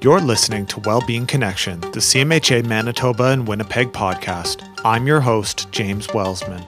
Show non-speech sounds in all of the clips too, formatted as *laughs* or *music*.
You're listening to Wellbeing Connection, the CMHA Manitoba and Winnipeg podcast. I'm your host, James Wellsman.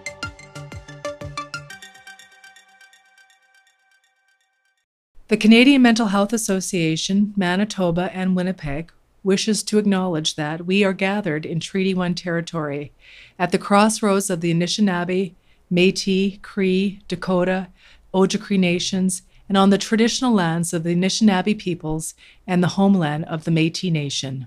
The Canadian Mental Health Association, Manitoba and Winnipeg wishes to acknowledge that we are gathered in Treaty 1 territory at the crossroads of the Anishinaabe, Metis, Cree, Dakota, Ojibwe nations, and on the traditional lands of the Anishinaabe peoples and the homeland of the Metis Nation.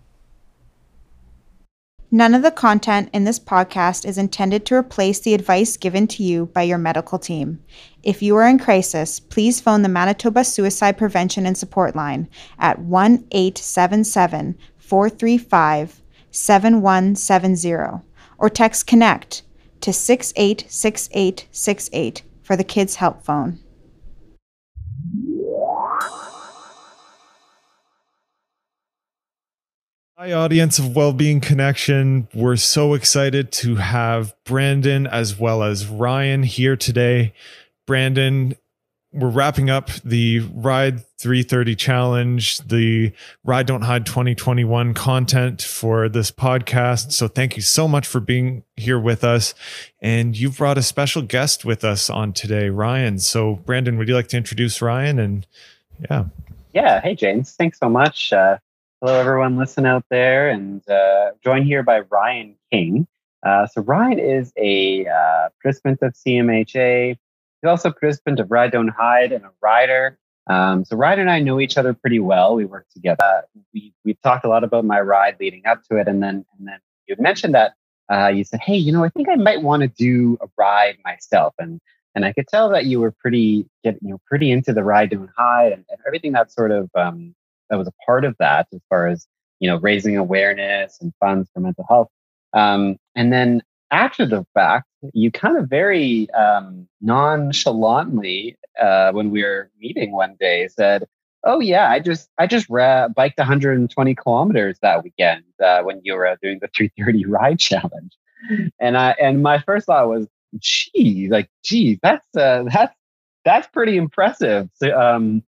None of the content in this podcast is intended to replace the advice given to you by your medical team. If you are in crisis, please phone the Manitoba Suicide Prevention and Support Line at 1 877 435 7170 or text CONNECT to 686868 for the Kids Help Phone. Hi, audience of Wellbeing Connection. We're so excited to have Brandon as well as Ryan here today. Brandon, we're wrapping up the Ride 330 challenge, the Ride Don't Hide 2021 content for this podcast. So thank you so much for being here with us. And you've brought a special guest with us on today, Ryan. So, Brandon, would you like to introduce Ryan? And yeah. Yeah. Hey, James. Thanks so much. Uh, Hello, everyone, listen out there, and uh, joined here by Ryan King. Uh, so Ryan is a uh, participant of CMHA. He's also a participant of Ride Don't Hide and a rider. Um, so Ryan and I know each other pretty well. We work together. we we've talked a lot about my ride leading up to it, and then and then you mentioned that uh, you said, "Hey, you know, I think I might want to do a ride myself," and and I could tell that you were pretty get you know pretty into the Ride Don't Hide and, and everything that sort of um, that was a part of that as far as you know raising awareness and funds for mental health. Um, and then after the fact you kind of very um, nonchalantly uh, when we were meeting one day said oh yeah i just i just ra- biked 120 kilometers that weekend uh, when you were doing the *laughs* 330 ride challenge. And i and my first thought was gee like gee that's uh, that's that's pretty impressive. So, um,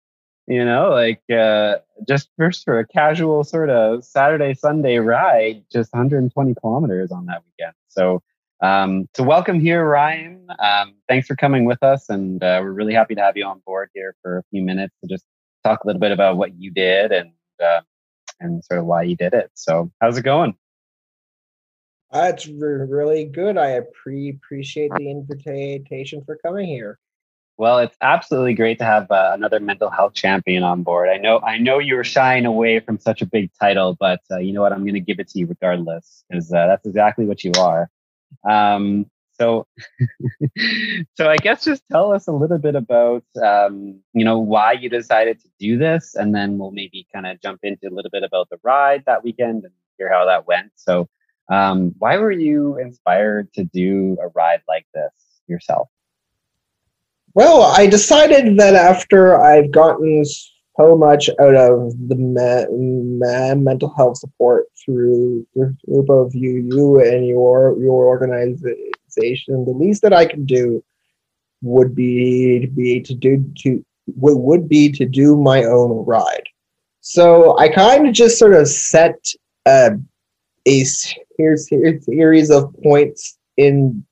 you know, like uh, just first for a casual sort of Saturday Sunday ride, just 120 kilometers on that weekend. So, um, so welcome here, Ryan. Um, thanks for coming with us, and uh, we're really happy to have you on board here for a few minutes to just talk a little bit about what you did and uh, and sort of why you did it. So, how's it going? Uh, it's re- really good. I pre- appreciate the invitation for coming here. Well, it's absolutely great to have uh, another mental health champion on board. I know, I know you were shying away from such a big title, but uh, you know what? I'm going to give it to you regardless, because uh, that's exactly what you are. Um, so, *laughs* so I guess just tell us a little bit about, um, you know, why you decided to do this, and then we'll maybe kind of jump into a little bit about the ride that weekend and hear how that went. So, um, why were you inspired to do a ride like this yourself? Well, I decided that after I've gotten so much out of the me- me- mental health support through, through both you, you and your your organization, the least that I can do would be to be to do to would be to do my own ride. So I kind of just sort of set uh, a, a series of points in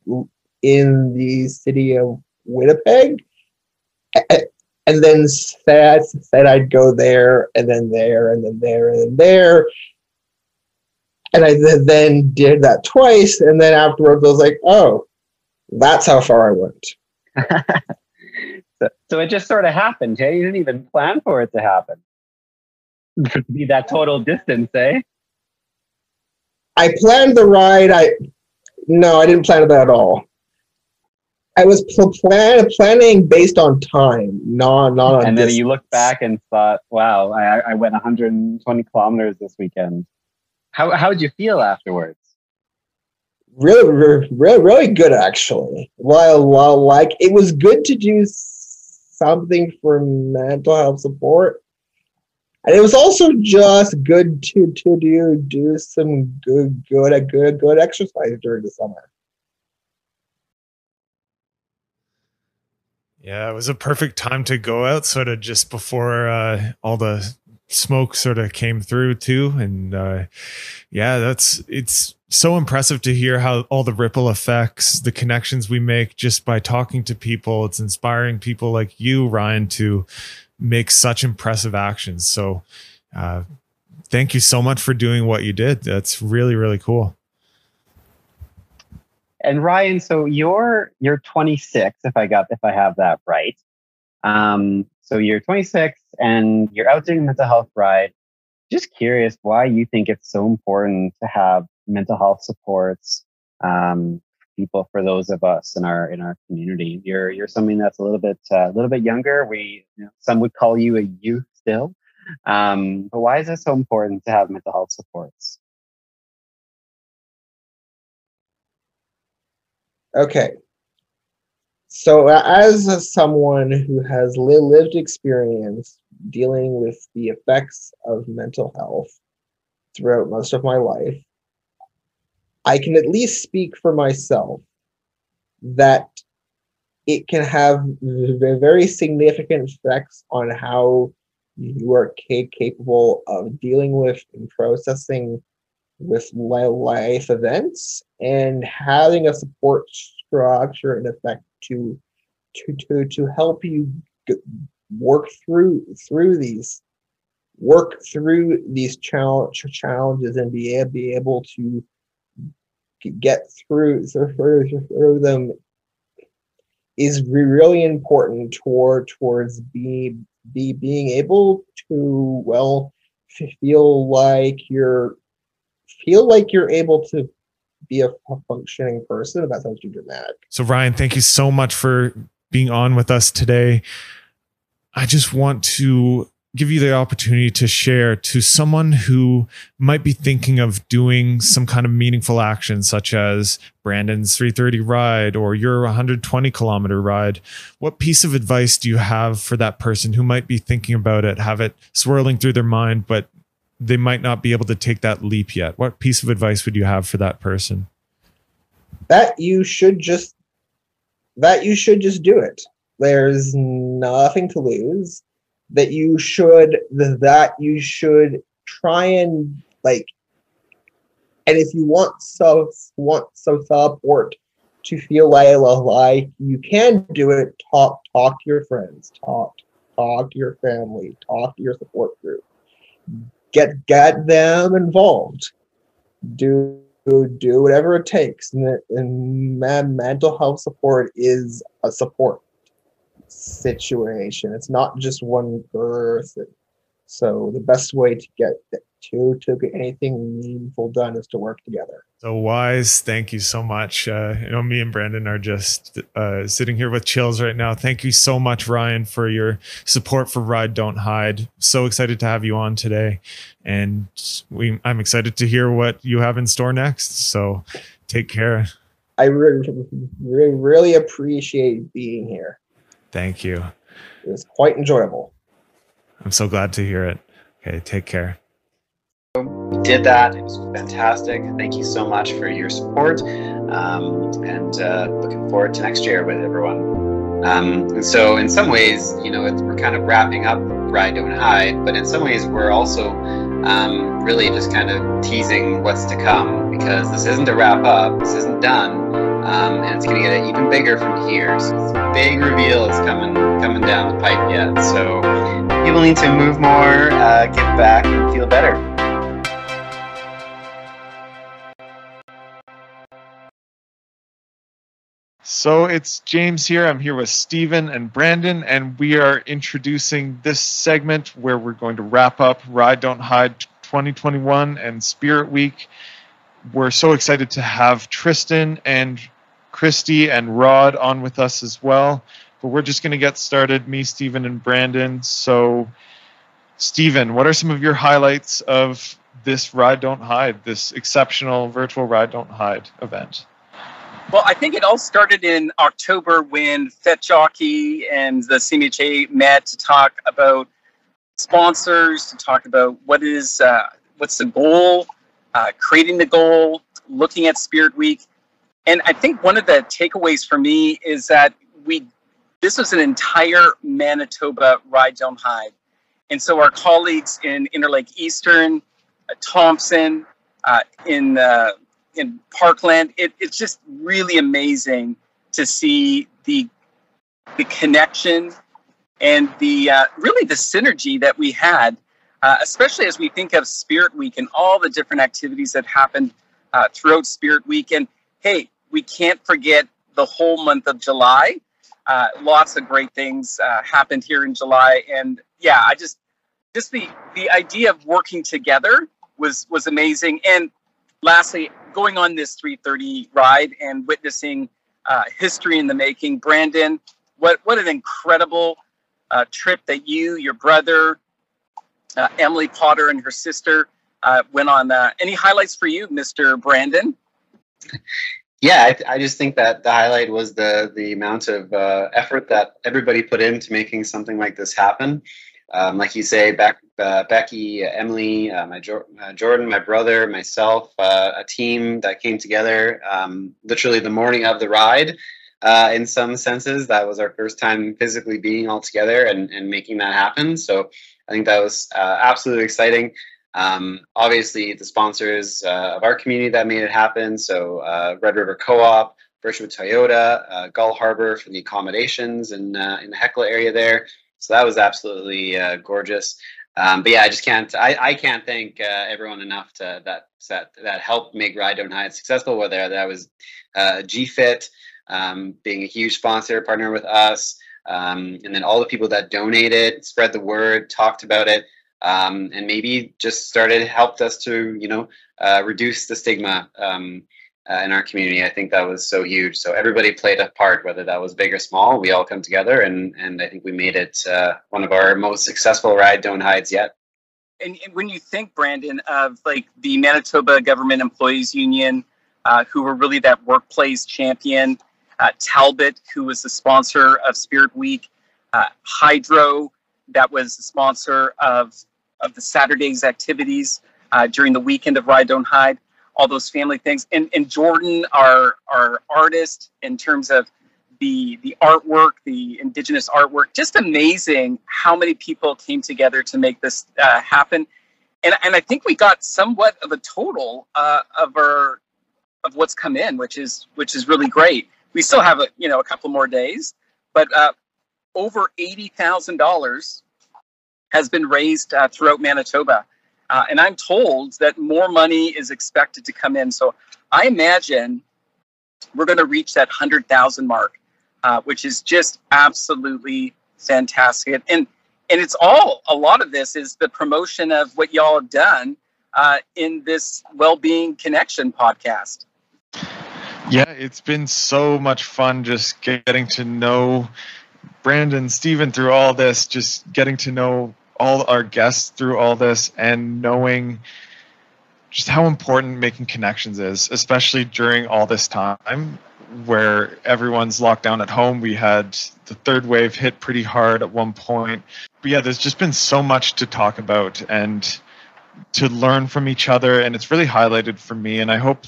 in the city of Winnipeg, and then said, said I'd go there, and then there, and then there, and then there. And I then did that twice, and then afterwards I was like, oh, that's how far I went. *laughs* so, so, it just sort of happened, hey? You didn't even plan for it to happen. to be that total distance, eh? I planned the ride. I no, I didn't plan that at all. I was pl- plan- planning based on time, not not on. And then distance. you look back and thought, "Wow, I, I went 120 kilometers this weekend." How how did you feel afterwards? Really, really, really good actually. While while like it was good to do something for mental health support, and it was also just good to to do do some good good a good good exercise during the summer. Yeah, it was a perfect time to go out, sort of just before uh, all the smoke sort of came through too. And uh, yeah, that's it's so impressive to hear how all the ripple effects, the connections we make just by talking to people. It's inspiring people like you, Ryan, to make such impressive actions. So, uh, thank you so much for doing what you did. That's really, really cool. And Ryan, so you're you're 26, if I got if I have that right. Um, so you're 26 and you're out doing mental health ride. Just curious why you think it's so important to have mental health supports um, people for those of us in our in our community. You're you're something that's a little bit uh, a little bit younger. We you know, some would call you a youth still. Um, but why is it so important to have mental health supports? Okay. So, as someone who has lived experience dealing with the effects of mental health throughout most of my life, I can at least speak for myself that it can have very significant effects on how you are capable of dealing with and processing with life events and having a support structure in effect to to to to help you work through through these work through these challenge, challenges and be, be able to get through through, through them is really important toward towards being be being able to well feel like you're feel like you're able to be a functioning person. That sounds too dramatic. So Ryan, thank you so much for being on with us today. I just want to give you the opportunity to share to someone who might be thinking of doing some kind of meaningful action, such as Brandon's 330 ride or your 120 kilometer ride. What piece of advice do you have for that person who might be thinking about it, have it swirling through their mind, but they might not be able to take that leap yet? What piece of advice would you have for that person? That you should just that you should just do it. There's nothing to lose that you should that you should try and like and if you want some want some support to feel like, like you can do it talk talk to your friends talk talk to your family talk to your support group get get them involved do do whatever it takes and, and mental health support is a support situation. It's not just one person. So the best way to get to to get anything meaningful done is to work together. So wise, thank you so much. Uh, you know, me and Brandon are just uh, sitting here with chills right now. Thank you so much, Ryan, for your support for Ride Don't Hide. So excited to have you on today, and we I'm excited to hear what you have in store next. So take care. I really, really, really appreciate being here. Thank you. It was quite enjoyable. I'm so glad to hear it. Okay, take care. We did that. It was fantastic. Thank you so much for your support. Um, and uh, looking forward to next year with everyone. Um, and so, in some ways, you know, we're kind of wrapping up Ride Don't Hide, but in some ways, we're also um, really just kind of teasing what's to come because this isn't a wrap up, this isn't done um, and it's going to get even bigger from here. So it's a big reveal is coming coming down the pipe yet. So people need to move more, uh, give back, and feel better. So it's James here. I'm here with Stephen and Brandon, and we are introducing this segment where we're going to wrap up Ride Don't Hide 2021 and Spirit Week. We're so excited to have Tristan and Christy and Rod on with us as well. But we're just going to get started, me, Stephen, and Brandon. So, Stephen, what are some of your highlights of this Ride Don't Hide, this exceptional virtual Ride Don't Hide event? Well, I think it all started in October when FetJockey and the CMHA met to talk about sponsors, to talk about what is uh, what's the goal, uh, creating the goal, looking at Spirit Week, and I think one of the takeaways for me is that we this was an entire Manitoba ride don't hide. and so our colleagues in Interlake Eastern, uh, Thompson, uh, in uh, in Parkland, it, it's just really amazing to see the the connection and the uh, really the synergy that we had, uh, especially as we think of Spirit Week and all the different activities that happened uh, throughout Spirit Week. And hey, we can't forget the whole month of July. Uh, lots of great things uh, happened here in July, and yeah, I just just the the idea of working together was was amazing. And lastly, going on this 330 ride and witnessing uh, history in the making, Brandon, what what an incredible uh, trip that you, your brother, uh, Emily Potter, and her sister uh, went on. Uh, any highlights for you, Mr. Brandon? Yeah, I, I, just think that the highlight was the the amount of uh, effort that everybody put into making something like this happen. Um, like you say, back, uh, Becky, Emily, my jo- Jordan, my brother, myself, a team that came together um, literally the morning of the ride uh, in some senses. That was our first time physically being all together and, and making that happen. So I think that was uh, absolutely exciting. Um, obviously, the sponsors uh, of our community that made it happen. So uh, Red River Co-op, Birchwood Toyota, uh, Gull Harbor for the accommodations in, uh, in the Hecla area there. So that was absolutely gorgeous. Um, but yeah, I just can't. I, I can't thank uh, everyone enough to that that that helped make Ride Don't Hide successful. Whether that was uh, GFIT, um, being a huge sponsor, partner with us, um, and then all the people that donated, spread the word, talked about it, um, and maybe just started helped us to you know uh, reduce the stigma um, uh, in our community. I think that was so huge. So everybody played a part, whether that was big or small. We all come together, and and I think we made it uh, one of our most successful ride don't hides yet. And, when you think, Brandon, of like the Manitoba Government Employees Union, uh, who were really that workplace champion uh, Talbot, who was the sponsor of Spirit Week, uh, Hydro, that was the sponsor of, of the Saturday's activities uh, during the weekend of Ride Don't Hide, all those family things. And, and Jordan, our, our artist, in terms of the, the artwork, the indigenous artwork, just amazing how many people came together to make this uh, happen. And, and I think we got somewhat of a total uh, of our of what's come in, which is which is really great we still have a you know a couple more days, but uh, over eighty thousand dollars has been raised uh, throughout Manitoba, uh, and I'm told that more money is expected to come in. So I imagine we're going to reach that hundred thousand mark, uh, which is just absolutely fantastic. And and it's all a lot of this is the promotion of what y'all have done uh, in this well-being connection podcast. Yeah, it's been so much fun just getting to know Brandon, Stephen through all this, just getting to know all our guests through all this and knowing just how important making connections is, especially during all this time where everyone's locked down at home. We had the third wave hit pretty hard at one point. But yeah, there's just been so much to talk about and to learn from each other. And it's really highlighted for me. And I hope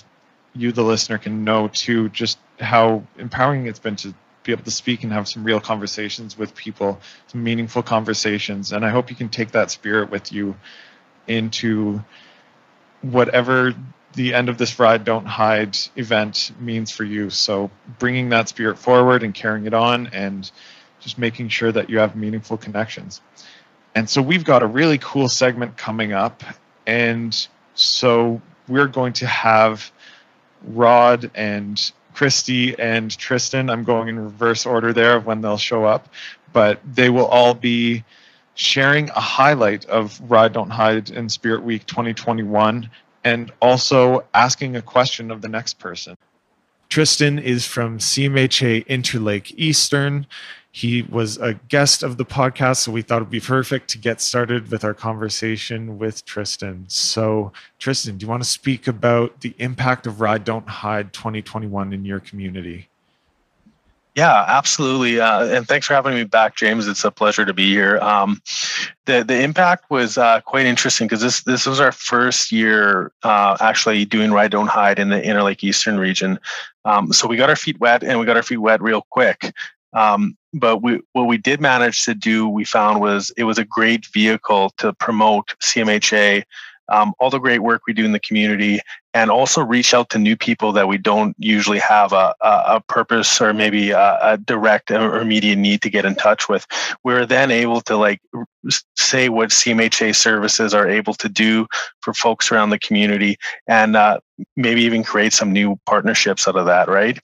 you, the listener, can know too just how empowering it's been to be able to speak and have some real conversations with people, some meaningful conversations. And I hope you can take that spirit with you into whatever the end of this ride don't hide event means for you. So bringing that spirit forward and carrying it on and just making sure that you have meaningful connections. And so we've got a really cool segment coming up. And so we're going to have Rod and Christy and Tristan. I'm going in reverse order there of when they'll show up, but they will all be sharing a highlight of Ride Don't Hide in Spirit Week 2021 and also asking a question of the next person. Tristan is from CMHA Interlake Eastern. He was a guest of the podcast, so we thought it'd be perfect to get started with our conversation with Tristan. So, Tristan, do you want to speak about the impact of Ride Don't Hide 2021 in your community? Yeah, absolutely. Uh, and thanks for having me back, James. It's a pleasure to be here. Um, the the impact was uh, quite interesting because this this was our first year uh, actually doing Ride Don't Hide in the Interlake Eastern region. Um, so we got our feet wet, and we got our feet wet real quick. Um, but we what we did manage to do, we found was it was a great vehicle to promote CMHA um, all the great work we do in the community and also reach out to new people that we don't usually have a, a, a purpose or maybe a, a, direct or immediate need to get in touch with. We're then able to like say what CMHA services are able to do for folks around the community and uh, maybe even create some new partnerships out of that, right?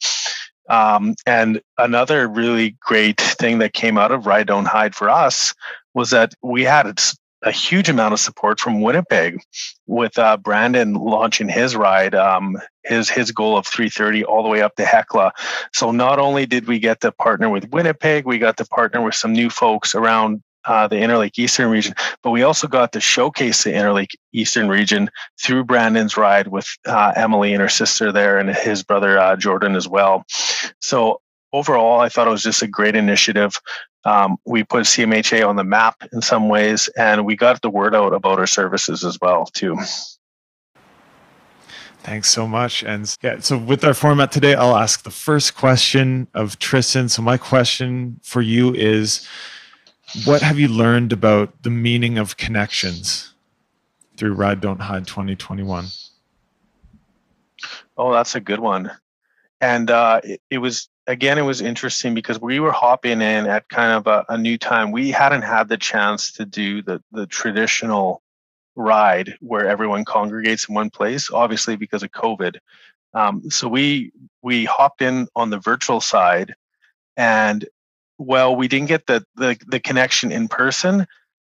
Um, and another really great thing that came out of Ride Don't Hide for us was that we had a huge amount of support from Winnipeg with uh, Brandon launching his ride, um, his his goal of 330 all the way up to Hecla. So not only did we get to partner with Winnipeg, we got to partner with some new folks around uh, the Interlake Eastern region, but we also got to showcase the Interlake Eastern region through Brandon's ride with uh, Emily and her sister there and his brother uh, Jordan as well. So overall, I thought it was just a great initiative. Um, we put CMHA on the map in some ways, and we got the word out about our services as well too. Thanks so much. And yeah, so with our format today, I'll ask the first question of Tristan. So my question for you is, what have you learned about the meaning of connections through Ride Don't Hide 2021? Oh, that's a good one. And uh, it, it was again, it was interesting because we were hopping in at kind of a, a, new time. We hadn't had the chance to do the the traditional ride where everyone congregates in one place, obviously because of COVID. Um, so we we hopped in on the virtual side, and well, we didn't get the the, the connection in person.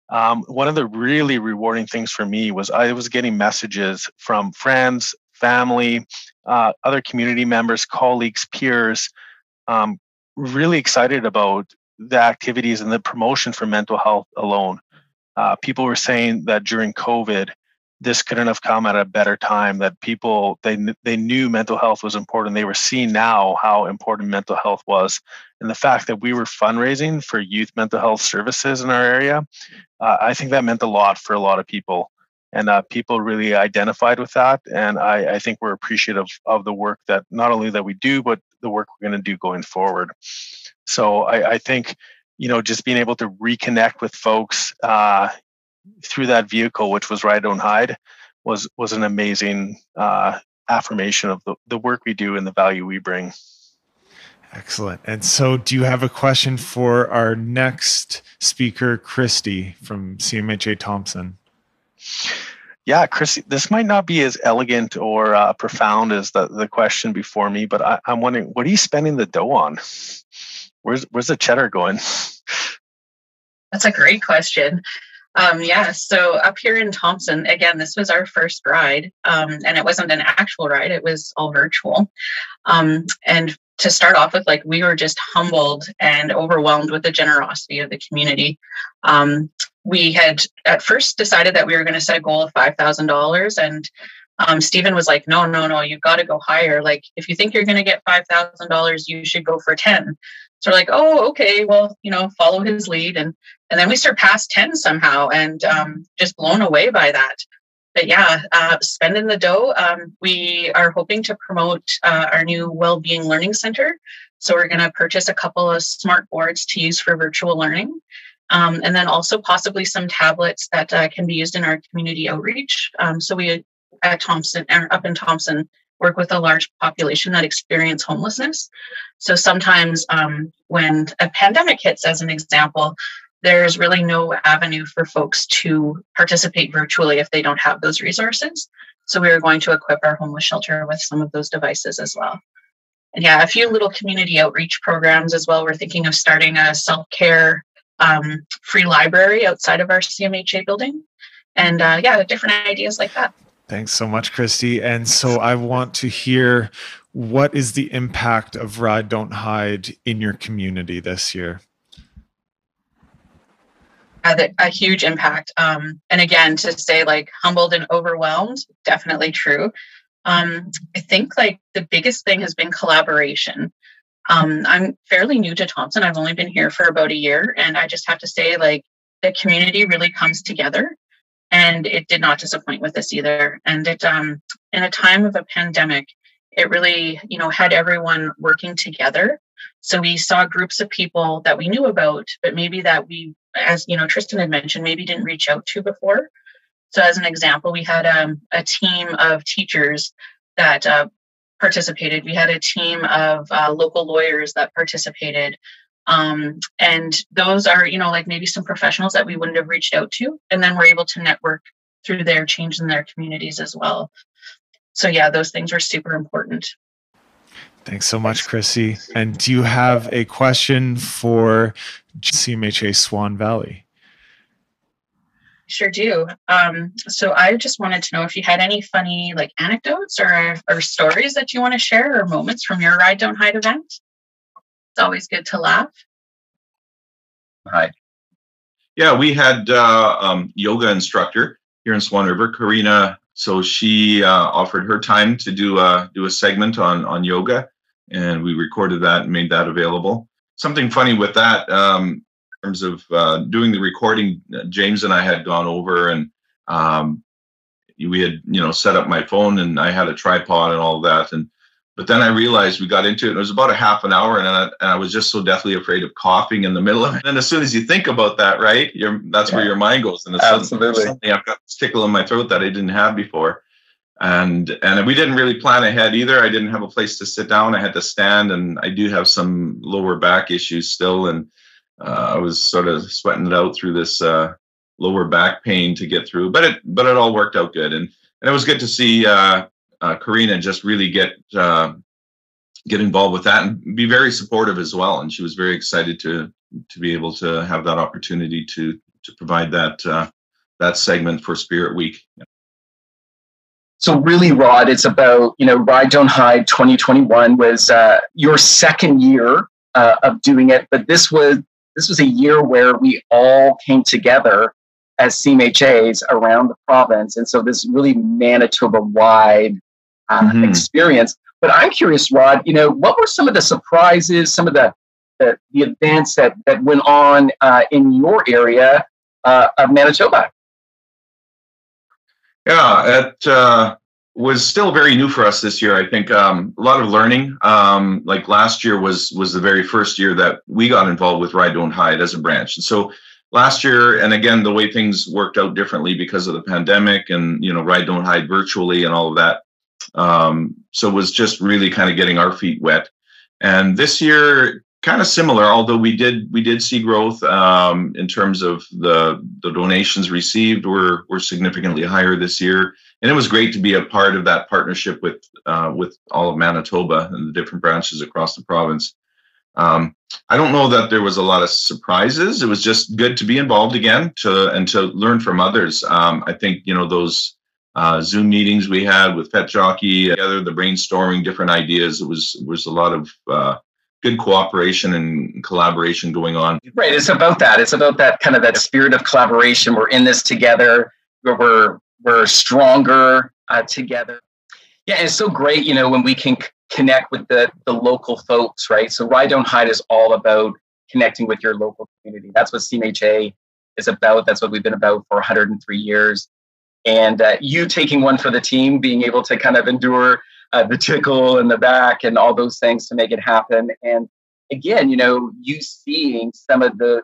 Um, one of the really rewarding things for me was I was getting messages from friends, family, uh, other community members, colleagues, peers um, really excited about the activities and the promotion for mental health alone. Uh, people were saying that during COVID, this couldn't have come at a better time. That people they they knew mental health was important. They were seeing now how important mental health was, and the fact that we were fundraising for youth mental health services in our area, uh, I think that meant a lot for a lot of people and uh, people really identified with that and I, I, think we're appreciative of the work that not only that we do but the work we're going to do going forward so I, I, think you know just being able to reconnect with folks uh, through that vehicle which was ride don't hide was was an amazing uh, affirmation of the, the work we do and the value we bring Excellent. And so, do you have a question for our next speaker, Christy from CMHA Thompson? Yeah, Christy, this might not be as elegant or uh, profound as the, the question before me, but I, I'm wondering, what are you spending the dough on? Where's where's the cheddar going? That's a great question. Um, yeah, so up here in Thompson, again, this was our first ride, um, and it wasn't an actual ride; it was all virtual. Um, and to start off with, like we were just humbled and overwhelmed with the generosity of the community. Um, we had at first decided that we were going to set a goal of $5,000 and um, Stephen was like, no, no, no, you've got to go higher. Like, if you think you're going to get $5,000, you should go for 10. So we're like, oh, okay, well, you know, follow his lead. And, and then we surpassed 10 somehow and um, just blown away by that. But yeah, uh, spending the dough. Um, we are hoping to promote uh, our new well-being learning center. So we're going to purchase a couple of smart boards to use for virtual learning. Um, and then also possibly some tablets that uh, can be used in our community outreach. Um, so we at Thompson, up in Thompson, work with a large population that experience homelessness. So sometimes um, when a pandemic hits, as an example, there's really no avenue for folks to participate virtually if they don't have those resources. So we are going to equip our homeless shelter with some of those devices as well. And yeah, a few little community outreach programs as well. We're thinking of starting a self care um, free library outside of our CMHA building. And uh, yeah, different ideas like that. Thanks so much, Christy. And so I want to hear what is the impact of Ride Don't Hide in your community this year? A, a huge impact. Um, and again, to say like humbled and overwhelmed, definitely true. Um, I think like the biggest thing has been collaboration. Um, I'm fairly new to Thompson. I've only been here for about a year, and I just have to say, like, the community really comes together, and it did not disappoint with this either. And it, um, in a time of a pandemic, it really, you know, had everyone working together. So we saw groups of people that we knew about, but maybe that we, as you know, Tristan had mentioned, maybe didn't reach out to before. So as an example, we had um, a team of teachers that uh, participated. We had a team of uh, local lawyers that participated. Um, and those are, you know, like maybe some professionals that we wouldn't have reached out to. And then we're able to network through their change in their communities as well. So, yeah, those things are super important. Thanks so much, Chrissy. And do you have a question for CMHA Swan Valley? Sure do. Um, so I just wanted to know if you had any funny like anecdotes or or stories that you want to share or moments from your Ride Don't Hide event. It's always good to laugh. Hi. Yeah, we had uh, um, yoga instructor here in Swan River, Karina. So she uh, offered her time to do a do a segment on on yoga, and we recorded that and made that available. Something funny with that. Um, terms of uh, doing the recording, uh, James and I had gone over and um, we had you know set up my phone and I had a tripod and all that and but then I realized we got into it. and it was about a half an hour, and I, and I, was just so deathly afraid of coughing in the middle of it. And as soon as you think about that, right, you're, that's yeah. where your mind goes. And it's absolutely suddenly I've got this tickle in my throat that I didn't have before. And and we didn't really plan ahead either. I didn't have a place to sit down. I had to stand, and I do have some lower back issues still. And uh, I was sort of sweating it out through this uh, lower back pain to get through, but it but it all worked out good, and and it was good to see uh, uh Karina just really get uh, get involved with that and be very supportive as well, and she was very excited to to be able to have that opportunity to to provide that uh, that segment for Spirit Week. So really, Rod, it's about you know Ride Don't Hide 2021 was your second year uh, of doing it, but this was this was a year where we all came together as CMHAs around the province. And so this really Manitoba wide uh, mm-hmm. experience. But I'm curious, Rod, you know, what were some of the surprises, some of the, the, the events that, that went on uh, in your area uh, of Manitoba? Yeah, it, uh, was still very new for us this year. I think um, a lot of learning. Um, like last year was was the very first year that we got involved with Ride Don't Hide as a branch. And so last year, and again, the way things worked out differently because of the pandemic and you know Ride Don't Hide virtually and all of that. Um, so it was just really kind of getting our feet wet. And this year, kind of similar, although we did we did see growth um, in terms of the the donations received were were significantly higher this year and it was great to be a part of that partnership with uh, with all of Manitoba and the different branches across the province. Um, I don't know that there was a lot of surprises. It was just good to be involved again to and to learn from others. Um, I think you know those uh, Zoom meetings we had with Pet Jockey together, the brainstorming different ideas. It was was a lot of uh, good cooperation and collaboration going on. Right. It's about that. It's about that kind of that spirit of collaboration. We're in this together. We're we're stronger uh, together. Yeah, it's so great, you know, when we can c- connect with the the local folks, right? So Ride Don't Hide is all about connecting with your local community. That's what CMHA is about. That's what we've been about for 103 years. And uh, you taking one for the team, being able to kind of endure uh, the tickle in the back and all those things to make it happen. And again, you know, you seeing some of the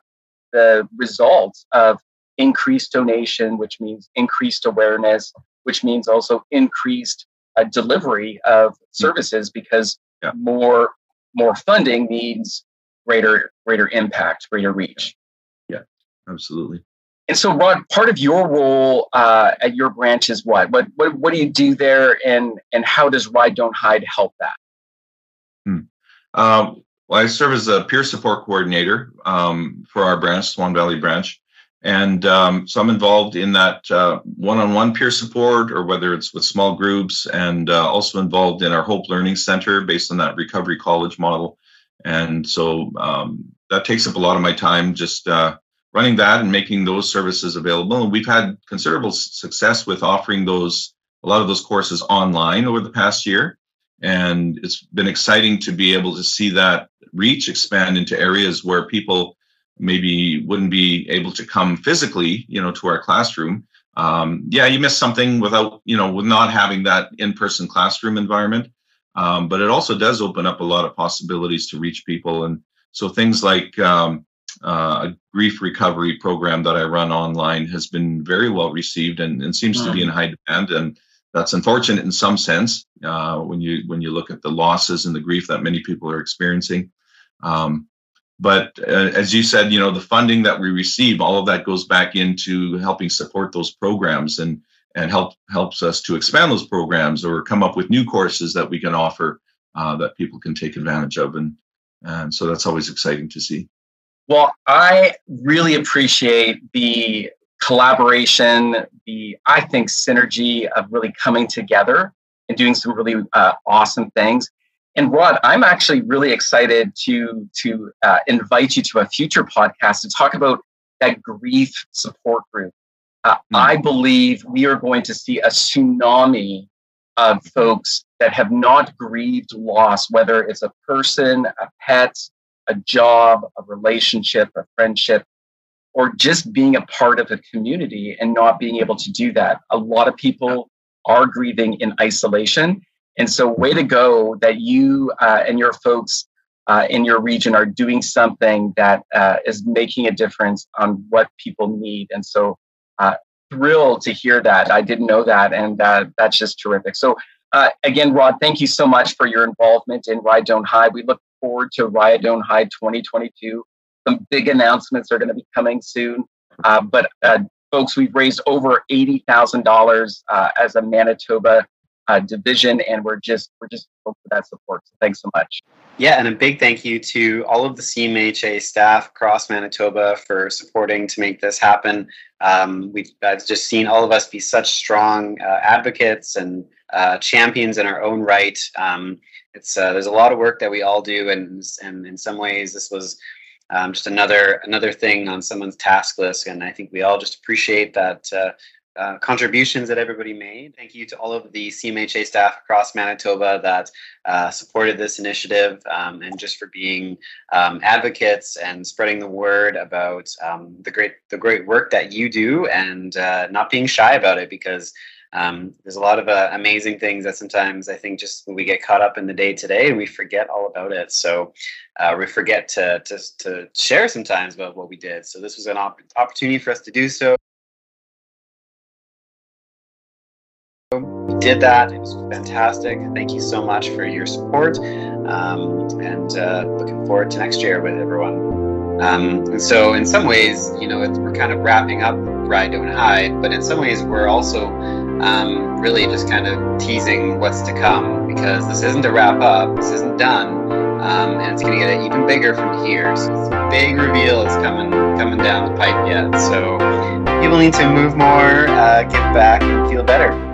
the results of increased donation, which means increased awareness, which means also increased uh, delivery of services because yeah. more more funding means greater greater impact, greater reach. Yeah, absolutely. And so, Rod, part of your role uh, at your branch is what? What what what do you do there, and and how does Ride Don't Hide help that? Hmm. Um, well, I serve as a peer support coordinator um, for our branch, Swan Valley branch, and um, so I'm involved in that uh, one-on-one peer support, or whether it's with small groups, and uh, also involved in our Hope Learning Center based on that recovery college model. And so um, that takes up a lot of my time, just uh, running that and making those services available. And we've had considerable success with offering those a lot of those courses online over the past year. And it's been exciting to be able to see that reach expand into areas where people maybe wouldn't be able to come physically, you know, to our classroom. Um, yeah, you miss something without, you know, with not having that in-person classroom environment. Um, but it also does open up a lot of possibilities to reach people. And so things like um, uh, a grief recovery program that I run online has been very well received and, and seems mm-hmm. to be in high demand. And that's unfortunate in some sense uh, when you when you look at the losses and the grief that many people are experiencing. Um, but uh, as you said, you know the funding that we receive, all of that goes back into helping support those programs and and help helps us to expand those programs or come up with new courses that we can offer uh, that people can take advantage of and and so that's always exciting to see well i really appreciate the collaboration the i think synergy of really coming together and doing some really uh, awesome things and rod i'm actually really excited to to uh, invite you to a future podcast to talk about that grief support group uh, mm. I believe we are going to see a tsunami of folks that have not grieved loss, whether it's a person, a pet, a job, a relationship, a friendship, or just being a part of a community and not being able to do that. A lot of people are grieving in isolation. And so, way to go that you uh, and your folks uh, in your region are doing something that uh, is making a difference on what people need. And so, uh, thrilled to hear that. I didn't know that, and uh, that's just terrific. So, uh, again, Rod, thank you so much for your involvement in Ride Don't Hide. We look forward to Ride Don't Hide 2022. Some big announcements are going to be coming soon. Uh, but, uh, folks, we've raised over $80,000 uh, as a Manitoba uh, division, and we're just we're just for that support. So thanks so much. Yeah, and a big thank you to all of the CMHA staff across Manitoba for supporting to make this happen. Um, we've just seen all of us be such strong uh, advocates and uh, champions in our own right. Um, it's uh, there's a lot of work that we all do, and and in some ways this was um, just another another thing on someone's task list. And I think we all just appreciate that uh, uh, contributions that everybody made. Thank you to all of the CMHA staff across Manitoba that uh, supported this initiative um, and just for being um, advocates and spreading the word about um, the great the great work that you do and uh, not being shy about it because um, there's a lot of uh, amazing things that sometimes I think just we get caught up in the day today and we forget all about it. So uh, we forget to, to, to share sometimes about what we did. So this was an op- opportunity for us to do so. We did that. It was fantastic. Thank you so much for your support. Um, and uh, looking forward to next year with everyone. Um, and so, in some ways, you know, we're kind of wrapping up Ride Don't Hide, but in some ways, we're also um, really just kind of teasing what's to come because this isn't a wrap up, this isn't done. Um, and it's going to get even bigger from here. So a big reveal is coming coming down the pipe yet. So people need to move more, uh, give back, and feel better.